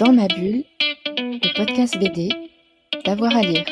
Dans ma bulle, le podcast BD, d'avoir à lire.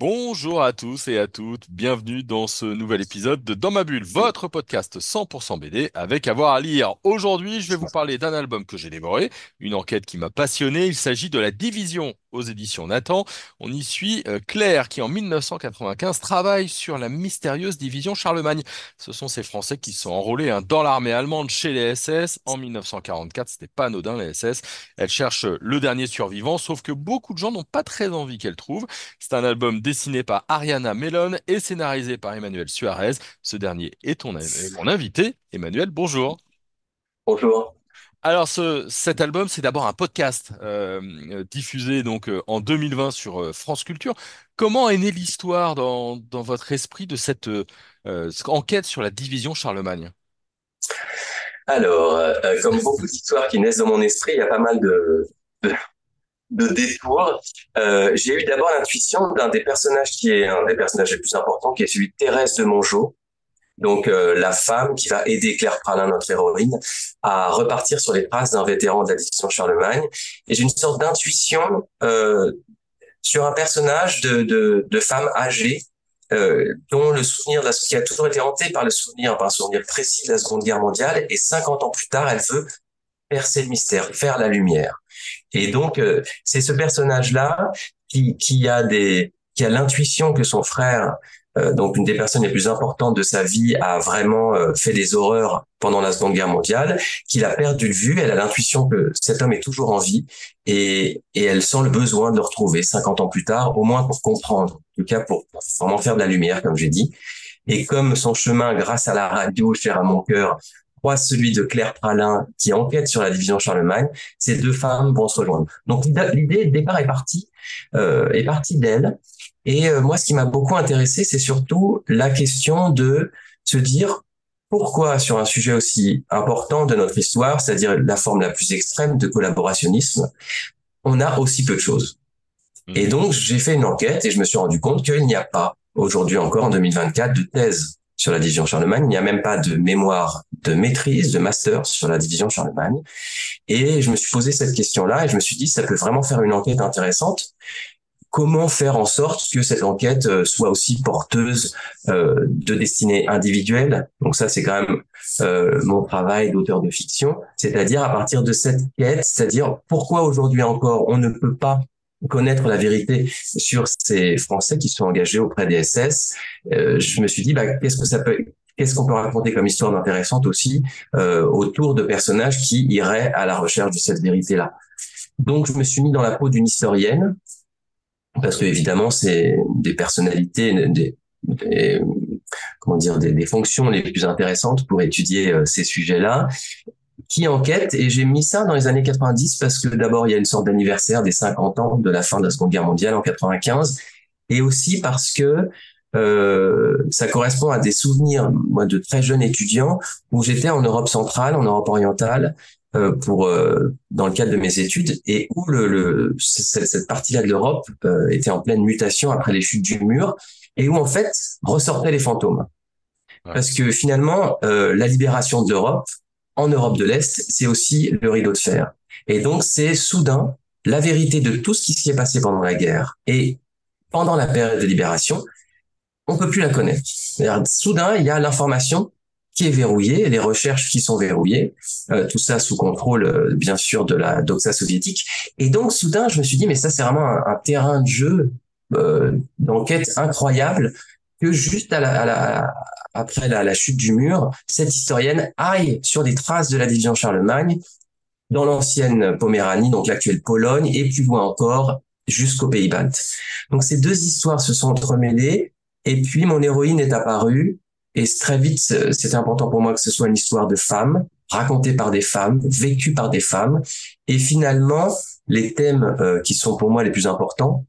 Bonjour à tous et à toutes, bienvenue dans ce nouvel épisode de Dans ma bulle, votre podcast 100% BD avec avoir à lire. Aujourd'hui, je vais vous parler d'un album que j'ai dévoré, une enquête qui m'a passionné, il s'agit de La Division aux éditions Nathan. On y suit euh, Claire qui en 1995 travaille sur la mystérieuse division Charlemagne. Ce sont ces Français qui sont enrôlés hein, dans l'armée allemande chez les SS en 1944. C'était pas anodin les SS. Elle cherche le dernier survivant, sauf que beaucoup de gens n'ont pas très envie qu'elle trouve. C'est un album dessiné par Ariana Mellon et scénarisé par Emmanuel Suarez. Ce dernier est ton, mon invité. Emmanuel, bonjour. Bonjour. Alors, ce, cet album, c'est d'abord un podcast euh, diffusé donc euh, en 2020 sur euh, France Culture. Comment est née l'histoire dans, dans votre esprit de cette euh, euh, enquête sur la division Charlemagne? Alors, comme beaucoup d'histoires qui naissent dans mon esprit, il y a pas mal de, de, de détours. J'ai eu d'abord l'intuition d'un des personnages qui est un des personnages les plus importants, qui est celui de Thérèse de Mongeau, donc euh, la femme qui va aider Claire Pralin, notre héroïne, à repartir sur les traces d'un vétéran de la division Charlemagne. Et j'ai une sorte d'intuition euh, sur un personnage de, de, de femme âgée euh, dont le souvenir de la, qui a toujours été hanté par le souvenir, par un souvenir précis de la Seconde Guerre mondiale, et 50 ans plus tard, elle veut percer le mystère, faire la lumière. Et donc, euh, c'est ce personnage-là qui, qui a des, qui a l'intuition que son frère donc une des personnes les plus importantes de sa vie, a vraiment euh, fait des horreurs pendant la Seconde Guerre mondiale, qu'il a perdu de vue. Elle a l'intuition que cet homme est toujours en vie et, elle sent le besoin de le retrouver 50 ans plus tard, au moins pour comprendre, en tout cas pour, vraiment faire de la lumière, comme j'ai dit. Et comme son chemin, grâce à la radio, cher à mon cœur, croise celui de Claire Pralin, qui enquête sur la division Charlemagne, ces deux femmes vont se rejoindre. Donc l'idée départ est partie, euh, est partie d'elle. Et euh, moi, ce qui m'a beaucoup intéressé, c'est surtout la question de se dire pourquoi sur un sujet aussi important de notre histoire, c'est-à-dire la forme la plus extrême de collaborationnisme, on a aussi peu de choses. Et Mhm. donc, j'ai fait une enquête et je me suis rendu compte qu'il n'y a pas aujourd'hui encore en 2024 de thèse sur la division Charlemagne. Il n'y a même pas de mémoire de maîtrise, de master sur la division Charlemagne. Et je me suis posé cette question-là et je me suis dit, ça peut vraiment faire une enquête intéressante comment faire en sorte que cette enquête euh, soit aussi porteuse euh, de destinée individuelle. Donc ça, c'est quand même euh, mon travail d'auteur de fiction, c'est-à-dire à partir de cette quête, c'est-à-dire pourquoi aujourd'hui encore on ne peut pas connaître la vérité sur ces Français qui sont engagés auprès des SS. Euh, je me suis dit, bah, qu'est-ce que ça peut Qu'est-ce qu'on peut raconter comme histoire intéressante aussi euh, autour de personnages qui iraient à la recherche de cette vérité-là? Donc, je me suis mis dans la peau d'une historienne parce que évidemment c'est des personnalités, des, des- comment dire, des, fonctions les plus intéressantes pour étudier euh, ces sujets-là, qui enquêtent. Et j'ai mis ça dans les années 90 parce que d'abord il y a une sorte d'anniversaire des 50 ans de la fin de la Seconde Guerre mondiale en 95, et aussi parce que euh, ça correspond à des souvenirs moi de très jeune étudiant où j'étais en Europe centrale, en Europe orientale pour euh, dans le cadre de mes études et où le, le cette, cette partie-là de l'Europe euh, était en pleine mutation après les chutes du mur et où en fait ressortaient les fantômes. Ouais. parce que finalement euh, la libération de l'Europe en Europe de l'Est c'est aussi le rideau de fer. Et donc c'est soudain la vérité de tout ce qui s'y est passé pendant la guerre et pendant la période de libération. On peut plus la connaître. Soudain il y a l'information qui est verrouillée, les recherches qui sont verrouillées, euh, tout ça sous contrôle euh, bien sûr de la doxa soviétique. Et donc soudain, je me suis dit mais ça c'est vraiment un, terrain de jeu euh, d'enquête incroyable que juste à la, à la- après la, la chute du mur, cette historienne aille sur des traces de la division Charlemagne dans l'ancienne Poméranie, donc l'actuelle Pologne, et plus loin encore jusqu'aux Pays-Baltes. Donc ces deux histoires se sont entremêlées, et puis mon héroïne est apparue, et très vite, c'était important pour moi que ce soit une histoire de femme, racontée par des femmes, vécue par des femmes, et finalement, les thèmes euh, qui sont pour moi les plus importants,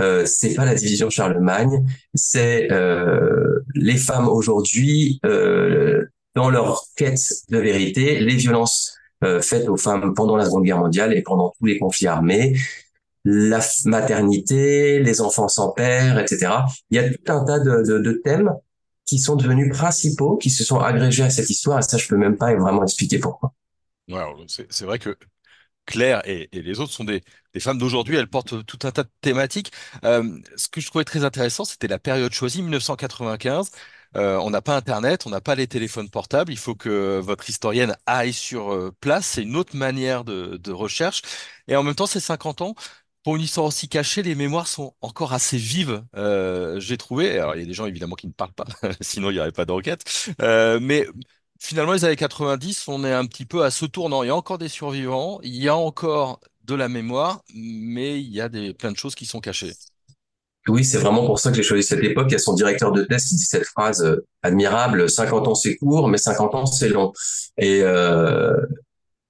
euh, c'est pas la division Charlemagne, c'est euh, les femmes aujourd'hui euh, dans leur quête de vérité, les violences euh, faites aux femmes pendant la Seconde Guerre mondiale et pendant tous les conflits armés, la maternité, les enfants sans père, etc. Il y a tout un tas de, de, de thèmes qui sont devenus principaux, qui se sont agrégés à cette histoire, et ça, je peux même pas vraiment expliquer pourquoi. C'est vrai que Claire et, les autres sont des, femmes d'aujourd'hui, elles portent tout un tas de thématiques. Euh, ce que je trouvais très intéressant, c'était la période choisie, 1995. Euh, on n'a pas Internet, on n'a pas les téléphones portables. Il faut que votre historienne aille sur euh, place. C'est une autre manière de, de, recherche. Et en même temps, c'est 50 ans. Pour une histoire aussi cachée, les mémoires sont encore assez vives, j'ai trouvé. Alors, il y a des gens évidemment qui ne parlent pas, sinon il n'y aurait pas d'enquête. mais finalement, les années 90, on est un petit peu à ce tournant. Il y a encore des survivants, il y a encore de la mémoire, mais il y a des, plein de choses qui sont cachées. Oui, c'est vraiment pour ça que j'ai choisi cette époque. Il y a son directeur de thèse qui dit cette phrase euh, admirable 50 ans c'est court, mais 50 ans c'est long. Et, euh,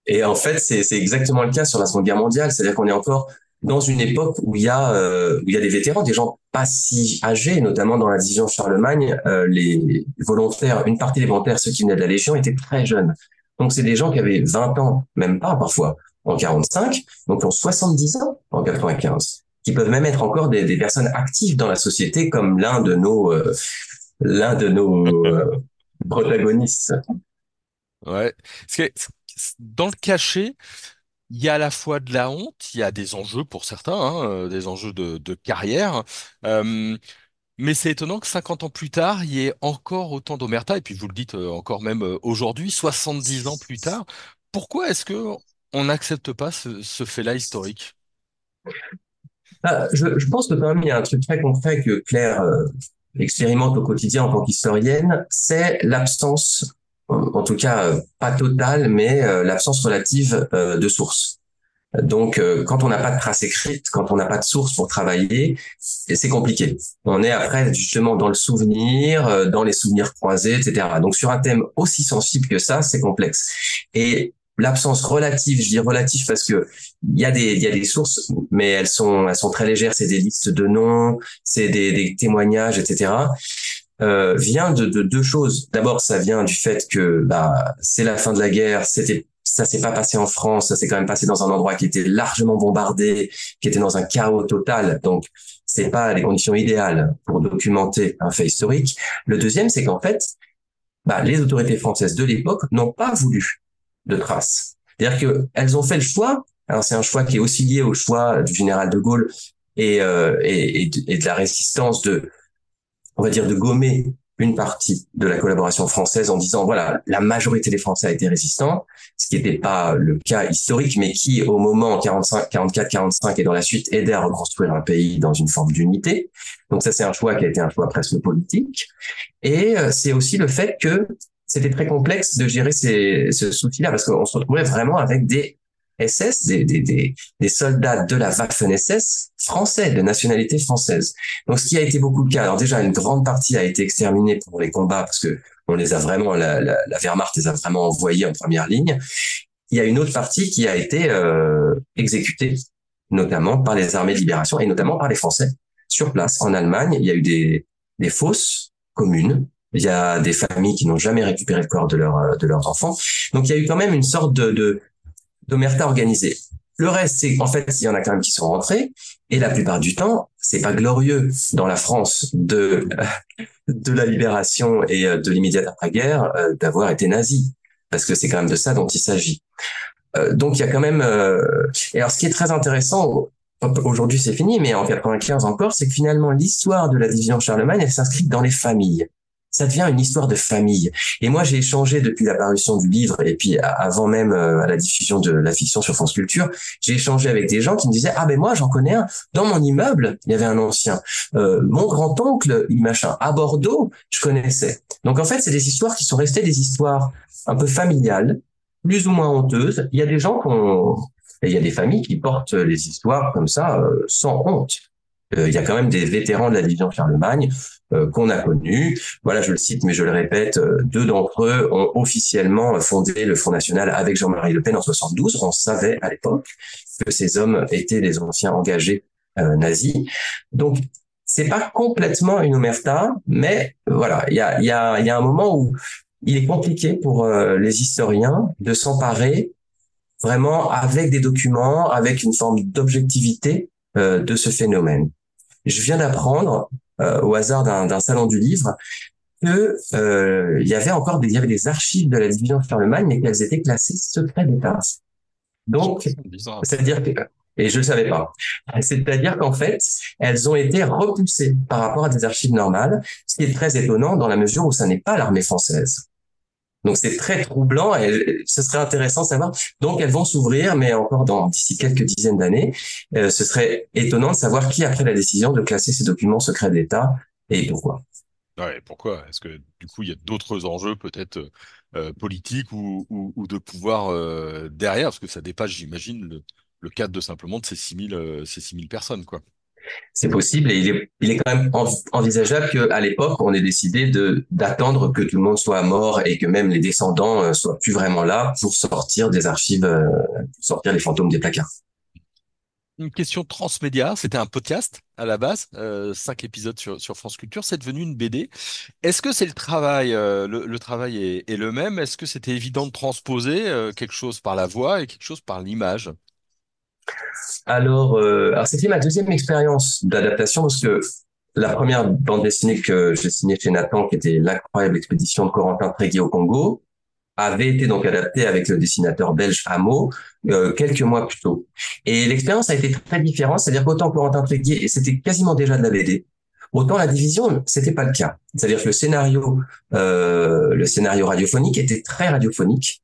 et en fait, c'est exactement le cas sur la Seconde Guerre mondiale. C'est-à-dire qu'on est encore dans une époque où il y a euh, où il y a des vétérans, des gens pas si âgés, notamment dans la division Charlemagne, euh, les volontaires, une partie des volontaires, ceux qui venaient de la Légion, étaient très jeunes. Donc c'est des gens qui avaient 20 ans, même pas parfois, en 45, donc qui ont 70 ans en 95, qui peuvent même être encore des, des personnes actives dans la société, comme l'un de nos euh, l'un de nos protagonistes. Ouais. Dans le cachet, il y a à la fois de la honte, il y a des enjeux pour certains, hein, euh, des enjeux de, carrière. Euh, mais c'est étonnant que 50 ans plus tard, il y ait encore autant d'omerta, et puis vous le dites euh, encore même aujourd'hui, 70 ans plus tard. Pourquoi est-ce que on n'accepte pas ce, fait-là historique? Ah, je, pense que quand même il y a un truc très concret que Claire expérimente au quotidien en tant qu'historienne, c'est l'absence en tout cas euh, pas totale, mais euh, l'absence relative euh, de sources. Donc, quand on n'a pas de trace écrite, quand on n'a pas de source pour travailler, c'est compliqué. On est après justement dans le souvenir, dans les souvenirs croisés, etc. Donc, sur un thème aussi sensible que ça, c'est complexe. Et l'absence relative, je dis relative parce que il y a des sources, mais elles sont très légères. C'est des listes de noms, c'est des témoignages, etc. Euh, vient de, de, deux choses. D'abord, ça vient du fait que bah, c'est la fin de la guerre, c'était ça s'est pas passé en France, ça s'est quand même passé dans un endroit qui était largement bombardé, qui était dans un chaos total. Donc, c'est pas les conditions idéales pour documenter un fait historique. Le deuxième, c'est qu'en fait, bah, les autorités françaises de l'époque n'ont pas voulu de traces. C'est-à-dire qu'elles ont fait le choix. Alors, c'est un choix qui est aussi lié au choix du général de Gaulle et, euh, et, et de la résistance de on va dire, de gommer une partie de la collaboration française en disant voilà la majorité des Français a été résistant, ce qui n'était pas le cas historique, mais qui au moment 45, 44, 45 et dans la suite aidait à reconstruire un pays dans une forme d'unité. Donc ça c'est un choix qui a été un choix presque politique. Et euh, c'est aussi le fait que c'était très complexe de gérer ces, ce souci-là parce qu'on se retrouvait vraiment avec des SS, des, des, des, soldats de la Waffen-SS français, de nationalité française. Donc, ce qui a été beaucoup le cas. Alors déjà, une grande partie a été exterminée pour les combats parce que on les a vraiment, la, la, la Wehrmacht les a vraiment envoyés en première ligne. Il y a une autre partie qui a été euh, exécutée, notamment par les armées de libération et notamment par les Français sur place en Allemagne. Il y a eu des, des fosses communes il y a des familles qui n'ont jamais récupéré le corps de, leur, de leurs enfants. Donc il y a eu quand même une sorte de, de, d'omerta organisée. Le reste, c'est en fait, il y en a quand même qui sont rentrés, et la plupart du temps, c'est pas glorieux dans la France de de la libération et euh, de l'immédiate après-guerre euh, d'avoir été nazi, parce que c'est quand même de ça dont il s'agit. Euh, donc il y a quand même. Et alors, ce qui est très intéressant, aujourd'hui c'est fini, mais en 95 encore, c'est que finalement l'histoire de la division Charlemagne, elle s'inscrit dans les familles ça devient une histoire de famille. Et moi, j'ai échangé depuis la parution du livre et puis avant même euh, à la diffusion de la fiction sur France Culture, j'ai échangé avec des gens qui me disaient ah ben moi j'en connais un dans mon immeuble, il y avait un ancien. Euh, mon grand oncle, machin, à Bordeaux, je connaissais. Donc en fait, c'est des histoires qui sont restées des histoires un peu familiales, plus ou moins honteuses. Il y a des gens qui ont, il y a des familles qui portent les histoires comme ça euh, sans honte. Euh, il y a quand même des vétérans de la division Charlemagne euh, qu'on a connus. Voilà, je le cite, mais je le répète, euh, deux d'entre eux ont officiellement fondé le Front National avec Jean-Marie Le Pen en 72. On savait à l'époque que ces hommes étaient des anciens engagés nazis. Donc, c'est pas complètement une omerta, mais voilà, il y a, y, a, y a un moment où il est compliqué pour les historiens de s'emparer vraiment avec des documents, avec une forme d'objectivité de ce phénomène. Je viens d'apprendre au hasard d'un salon du livre que il y avait encore des, il y avait des archives de la division de Charlemagne, mais qu'elles étaient classées secret d'État. Donc, c'est-à-dire que et je ne savais pas. C'est-à-dire qu'en fait, elles ont été repoussées par rapport à des archives normales, ce qui est très étonnant dans la mesure où ça n'est pas l'armée française. Donc c'est très troublant et ce serait intéressant de savoir. Donc elles vont s'ouvrir, mais encore dans d'ici quelques dizaines d'années, euh, ce serait étonnant de savoir qui a pris la décision de classer ces documents secrets d'État et pourquoi. Ouais, pourquoi? Est-ce que du coup il y a d'autres enjeux peut-être euh, politiques ou, de pouvoir euh, derrière, parce que ça dépasse, j'imagine, le, cadre de simplement de ces 6000 euh, ces 6000 personnes quoi. C'est possible et il est, quand même envisageable qu'à l'époque, on ait décidé d'attendre que tout le monde soit mort et que même les descendants euh, soient plus vraiment là pour sortir des archives, euh, sortir les fantômes des placards. Une question transmédia, c'était un podcast à la base, euh, cinq épisodes sur, France Culture, c'est devenu une BD. Est-ce que c'est le travail, le, travail est, le même? Est-ce que c'était évident de transposer quelque chose par la voix et quelque chose par l'image? Alors, euh, alors c'était ma deuxième expérience d'adaptation parce que la première bande dessinée que j'ai signée chez Nathan, qui était l'incroyable expédition de Corentin Tréguier au Congo, avait été donc adaptée avec le dessinateur belge Hameau euh, quelques mois plus tôt. Et l'expérience a été très différente, c'est-à-dire qu'autant Corentin Tréguier, et c'était quasiment déjà de la BD, autant la division, c'était pas le cas. C'est-à-dire que le scénario, euh, le scénario radiophonique était très radiophonique.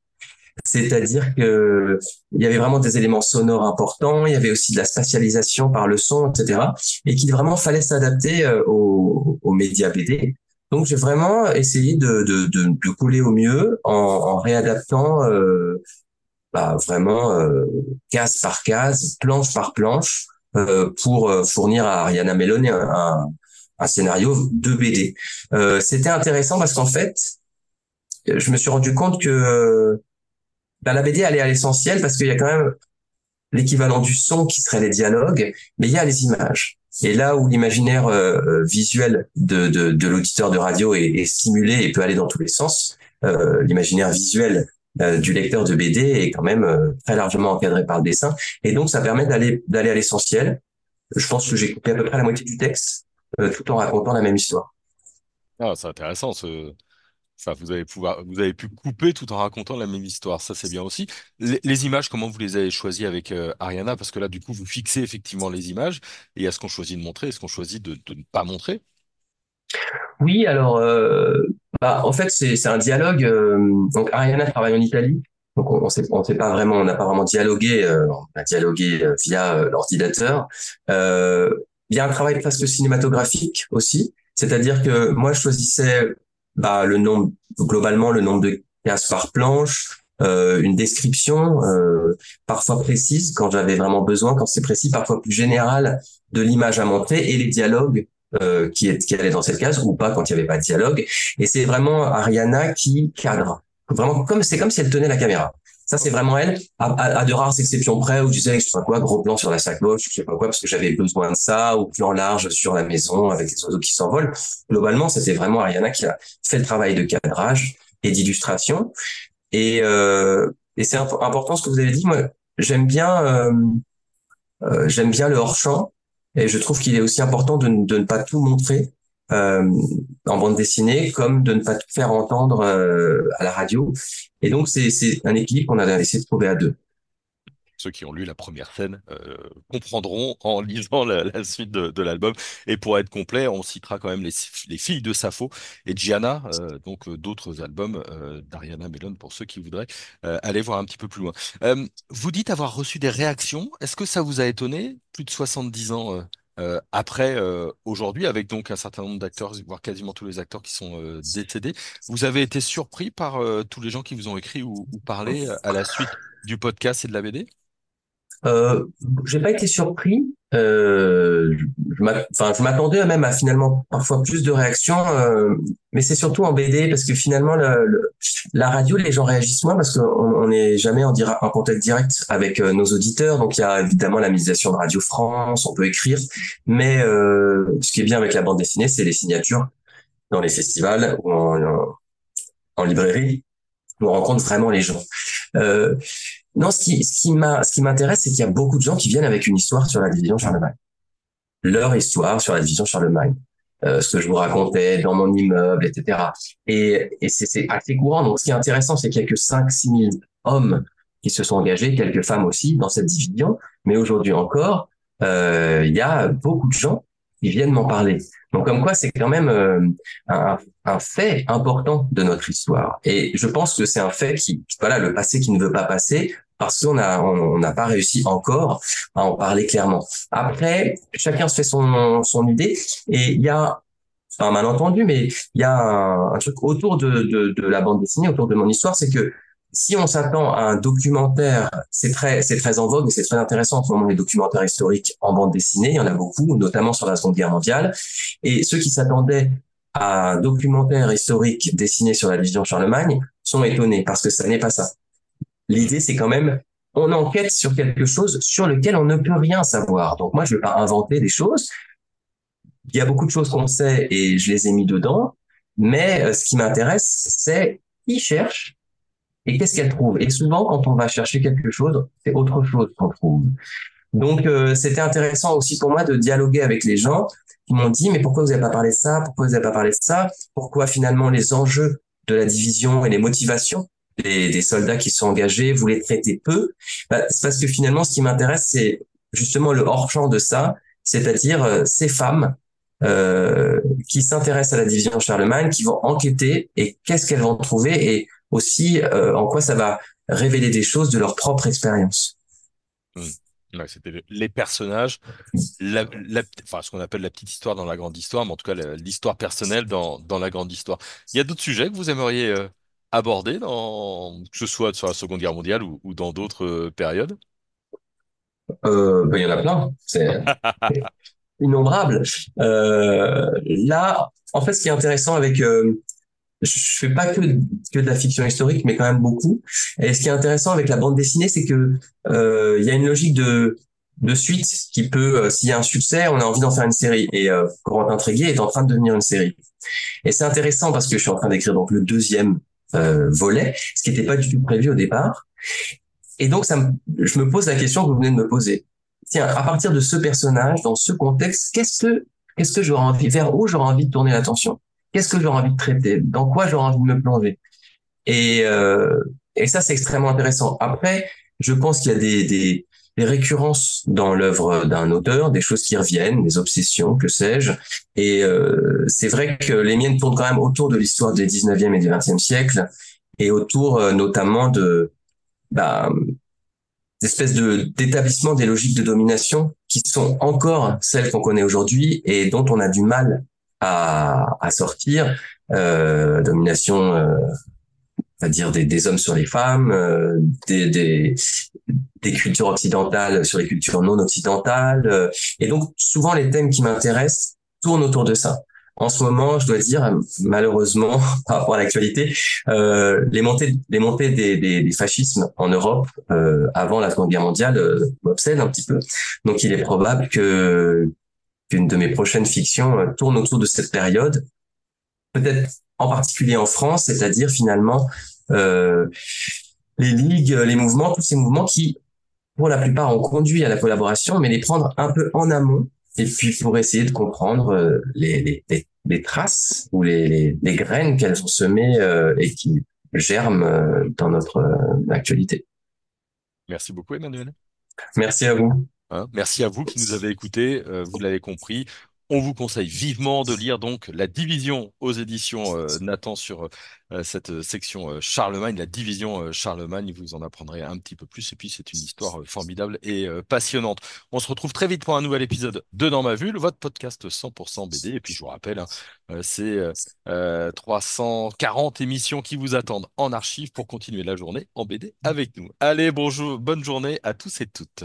C'est-à-dire que il y avait vraiment des éléments sonores importants, il y avait aussi de la spatialisation par le son, etc. Et qu'il vraiment fallait s'adapter euh, aux, aux médias BD. Donc j'ai vraiment essayé de, de, de, de, coller au mieux en, en réadaptant euh, bah, vraiment euh, case par case, planche par planche, euh, pour euh, fournir à Ariana Meloni un, un, scénario de BD. Euh, C'était intéressant parce qu'en fait, je me suis rendu compte que ben, la BD, elle est à l'essentiel parce qu'il y a quand même l'équivalent du son qui serait les dialogues, mais il y a les images. Et là où l'imaginaire euh, euh, visuel de, de, de l'auditeur de radio est, est, stimulé et peut aller dans tous les sens, euh, l'imaginaire visuel euh, du lecteur de BD est quand même très largement encadré par le dessin. Et donc, ça permet d'aller d'aller à l'essentiel. Je pense que j'ai coupé à peu près la moitié du texte, tout en racontant la même histoire. Ah, c'est intéressant ce, Enfin, vous avez pu couper tout en racontant la même histoire. Ça, c'est bien aussi. Les, images, comment vous les avez choisies avec euh, Ariana? Parce que là, du coup, vous fixez effectivement les images. Et est-ce qu'on choisit de montrer? Est-ce qu'on choisit de, ne pas montrer? Oui, alors, euh, bah, en fait, c'est un dialogue. Euh, donc, Ariana travaille en Italie. Donc, on, sait, sait pas vraiment, on n'a pas vraiment dialogué. Euh, dialogué euh, via l'ordinateur. il y a un travail presque cinématographique aussi. C'est-à-dire que moi, je choisissais bah, le nombre, globalement, le nombre de cases par planche, euh, une description euh, parfois précise quand j'avais vraiment besoin, quand c'est précis, parfois plus général de l'image à montrer et les dialogues euh, qui, est, qui allaient dans cette case ou pas quand il n'y avait pas de dialogue. Et c'est vraiment Ariana qui cadre. Vraiment comme c'est comme si elle tenait la caméra. Ça, c'est vraiment elle, à, de rares exceptions près où tu sais, je sais pas quoi, gros plan sur la sacoche, je sais pas quoi, parce que j'avais besoin de ça, ou plan large sur la maison avec les oiseaux qui s'envolent. Globalement, c'était vraiment Ariana qui a fait le travail de cadrage et d'illustration. Et, euh, et c'est important ce que vous avez dit. Moi, j'aime bien, euh, euh, j'aime bien le hors champ, et je trouve qu'il est aussi important de, de ne pas tout montrer euh, en bande dessinée, comme de ne pas tout faire entendre euh, à la radio. Et donc, c'est un équilibre qu'on a essayé de trouver à deux. Ceux qui ont lu la première scène euh, comprendront en lisant la, suite de, l'album. Et pour être complet, on citera quand même les, les filles de Sappho et Gianna, donc d'autres albums d'Ariana Melon pour ceux qui voudraient aller voir un petit peu plus loin. vous dites avoir reçu des réactions. Est-ce que ça vous a étonné? Plus de 70 ans euh, après, euh, aujourd'hui, avec donc un certain nombre d'acteurs, voire quasiment tous les acteurs qui sont euh, décédés, vous avez été surpris par tous les gens qui vous ont écrit ou, ou parlé à la suite du podcast et de la BD euh, j'ai pas été surpris. Euh, je m'attendais même à finalement parfois plus de réactions, euh, mais c'est surtout en BD parce que finalement le, la radio, les gens réagissent moins parce qu'on n'est jamais en, contact direct avec euh, nos auditeurs. Donc il y a évidemment la médiation de Radio France, on peut écrire, mais euh, ce qui est bien avec la bande dessinée, c'est les signatures dans les festivals ou en, librairie. On rencontre vraiment les gens. Non, ce qui, ce qui m'intéresse, c'est qu'il y a beaucoup de gens qui viennent avec une histoire sur la division Charlemagne. Leur histoire sur la division Charlemagne. Euh, ce que je vous racontais dans mon immeuble, etc. Et, et c'est assez courant. Donc, ce qui est intéressant, c'est qu'il y a que 5 6 000 hommes qui se sont engagés, quelques femmes aussi, dans cette division. Mais aujourd'hui encore, euh, il y a beaucoup de gens qui viennent m'en parler. Donc comme quoi c'est quand même euh, un, un, fait important de notre histoire. Et je pense que c'est un fait qui, voilà, le passé qui ne veut pas passer parce qu'on a on n'a pas réussi encore à en parler clairement. Après, chacun se fait son son idée et il y a un malentendu, mais il y a un, un truc autour de, de, de la bande dessinée, autour de mon histoire, c'est que si on s'attend à un documentaire, c'est très, c'est très en vogue et c'est très intéressant en ce moment les documentaires historiques en bande dessinée. Il y en a beaucoup, notamment sur la Seconde Guerre mondiale. Et ceux qui s'attendaient à un documentaire historique dessiné sur la division Charlemagne sont étonnés parce que ça n'est pas ça. L'idée, c'est quand même, on enquête sur quelque chose sur lequel on ne peut rien savoir. Donc moi, je vais pas inventer des choses. Il y a beaucoup de choses qu'on sait et je les ai mis dedans. Mais euh, ce qui m'intéresse, c'est qui cherche et qu'est-ce qu'elle trouve? Et souvent, quand on va chercher quelque chose, c'est autre chose qu'on trouve. Donc, euh, c'était intéressant aussi pour moi de dialoguer avec les gens qui m'ont dit, mais pourquoi vous n'avez pas parlé de ça? Pourquoi vous n'avez pas parlé de ça? Pourquoi finalement les enjeux de la division et les motivations des, des soldats qui sont engagés, vous les traitez peu? Bah, C'est parce que finalement, ce qui m'intéresse, c'est justement le hors-champ de ça, c'est-à-dire euh, ces femmes euh, qui s'intéressent à la division Charlemagne, qui vont enquêter et qu'est-ce qu'elles vont trouver et aussi euh, en quoi ça va révéler des choses de leur propre expérience. Mmh. c'était les personnages, la, la, enfin ce qu'on appelle la petite histoire dans la grande histoire, mais en tout cas l'histoire personnelle dans, dans la grande histoire. Il y a d'autres sujets que vous aimeriez euh, aborder, dans, que ce soit sur la Seconde Guerre mondiale ou, ou dans d'autres euh, périodes? Euh, ben, Il y en a plein, c'est innombrable. Là, en fait, ce qui est intéressant avec je fais pas que, que de la fiction historique, mais quand même beaucoup. Et ce qui est intéressant avec la bande dessinée, c'est que euh, il y a une logique de de suite qui peut, euh, s'il y a un succès, on a envie d'en faire une série. Et euh, Corentin Tréguier est en train de devenir une série. Et c'est intéressant parce que je suis en train d'écrire donc le deuxième euh, volet, ce qui n'était pas du tout prévu au départ. Et donc, ça me, je me pose la question que vous venez de me poser. Tiens, à partir de ce personnage, dans ce contexte, qu'est-ce que qu'est-ce que j'aurais envie, vers où j'aurais envie de tourner l'attention? Qu'est-ce que j'aurais envie de traiter? Dans quoi j'aurais envie de me plonger? Et, euh, et ça, c'est extrêmement intéressant. Après, je pense qu'il y a des, des, des récurrences dans l'œuvre d'un auteur, des choses qui reviennent, des obsessions, que sais-je. Et euh, c'est vrai que les miennes tournent quand même autour de l'histoire du 19e et du 20e siècle et autour euh, notamment de bah, d'espèces de d'établissement des logiques de domination qui sont encore celles qu'on connaît aujourd'hui et dont on a du mal à, à sortir, euh, domination, euh, à dire des, des, hommes sur les femmes, euh, des, des, des, cultures occidentales sur les cultures non occidentales. Euh, et donc souvent les thèmes qui m'intéressent tournent autour de ça. En ce moment, je dois dire, malheureusement, par rapport à l'actualité, euh, les montées, les montées des, des, des fascismes en Europe euh, avant la Seconde Guerre mondiale euh, m'obsèdent un petit peu. Donc, il est probable que qu'une de mes prochaines fictions euh, tourne autour de cette période, peut-être en particulier en France, c'est-à-dire finalement euh, les ligues, les mouvements, tous ces mouvements qui, pour la plupart, ont conduit à la collaboration, mais les prendre un peu en amont, et puis pour essayer de comprendre euh, les, les, les, traces ou les, les, graines qu'elles ont semées euh, et qui germent euh, dans notre actualité. Merci beaucoup, Emmanuel. Merci à vous. Hein. Merci à vous qui nous avez écoutés. Euh, vous l'avez compris. On vous conseille vivement de lire donc La Division aux éditions euh, Nathan sur euh, cette section Charlemagne, la Division Charlemagne. Vous en apprendrez un petit peu plus. Et puis c'est une histoire formidable et passionnante. On se retrouve très vite pour un nouvel épisode de Dans ma Vue, votre podcast 100% BD. Et puis je vous rappelle, hein, c'est 340 émissions qui vous attendent en archive pour continuer la journée en BD avec nous. Allez, bonjour, bonne journée à tous et toutes.